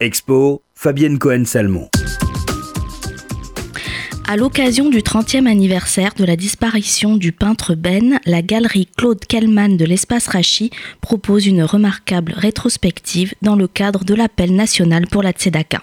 Expo, Fabienne Cohen-Salmon. À l'occasion du 30e anniversaire de la disparition du peintre Ben, la galerie Claude Kellman de l'Espace Rachi propose une remarquable rétrospective dans le cadre de l'appel national pour la Tzedaka.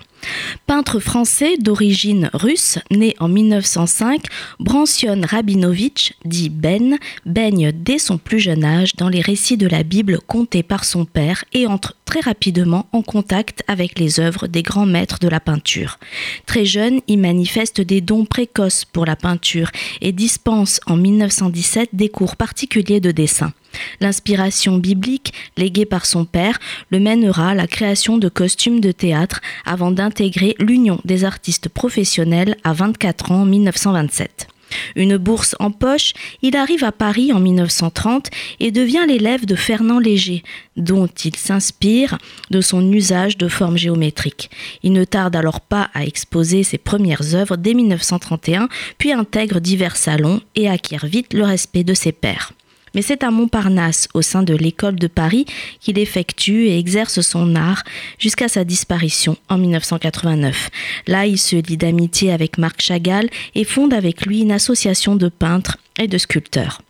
Peintre français d'origine russe, né en 1905, Brancion Rabinovitch, dit Ben, baigne dès son plus jeune âge dans les récits de la Bible contés par son père et entre très rapidement en contact avec les œuvres des grands maîtres de la peinture. Très jeune, il manifeste des dons précoces pour la peinture et dispense en 1917 des cours particuliers de dessin. L'inspiration biblique, léguée par son père, le mènera à la création de costumes de théâtre avant d'intégrer l'Union des artistes professionnels à 24 ans en 1927. Une bourse en poche, il arrive à Paris en 1930 et devient l'élève de Fernand Léger, dont il s'inspire de son usage de formes géométriques. Il ne tarde alors pas à exposer ses premières œuvres dès 1931, puis intègre divers salons et acquiert vite le respect de ses pairs mais c'est à Montparnasse, au sein de l'école de Paris, qu'il effectue et exerce son art jusqu'à sa disparition en 1989. Là, il se lie d'amitié avec Marc Chagall et fonde avec lui une association de peintres et de sculpteurs.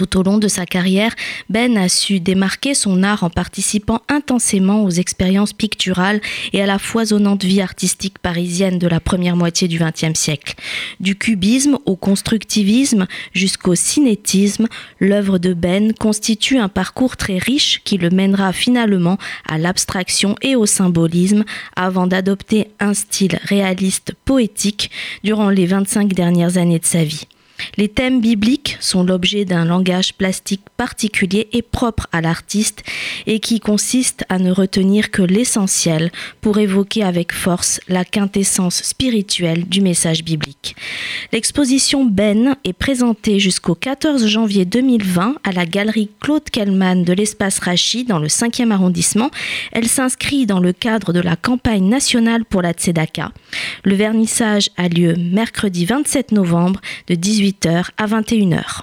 Tout au long de sa carrière, Ben a su démarquer son art en participant intensément aux expériences picturales et à la foisonnante vie artistique parisienne de la première moitié du XXe siècle. Du cubisme au constructivisme jusqu'au cinétisme, l'œuvre de Ben constitue un parcours très riche qui le mènera finalement à l'abstraction et au symbolisme avant d'adopter un style réaliste poétique durant les 25 dernières années de sa vie. Les thèmes bibliques sont l'objet d'un langage plastique particulier et propre à l'artiste et qui consiste à ne retenir que l'essentiel pour évoquer avec force la quintessence spirituelle du message biblique. L'exposition Ben est présentée jusqu'au 14 janvier 2020 à la galerie Claude Kellman de l'espace Rachi dans le 5e arrondissement. Elle s'inscrit dans le cadre de la campagne nationale pour la Tzedaka. Le vernissage a lieu mercredi 27 novembre de 18 à 21h.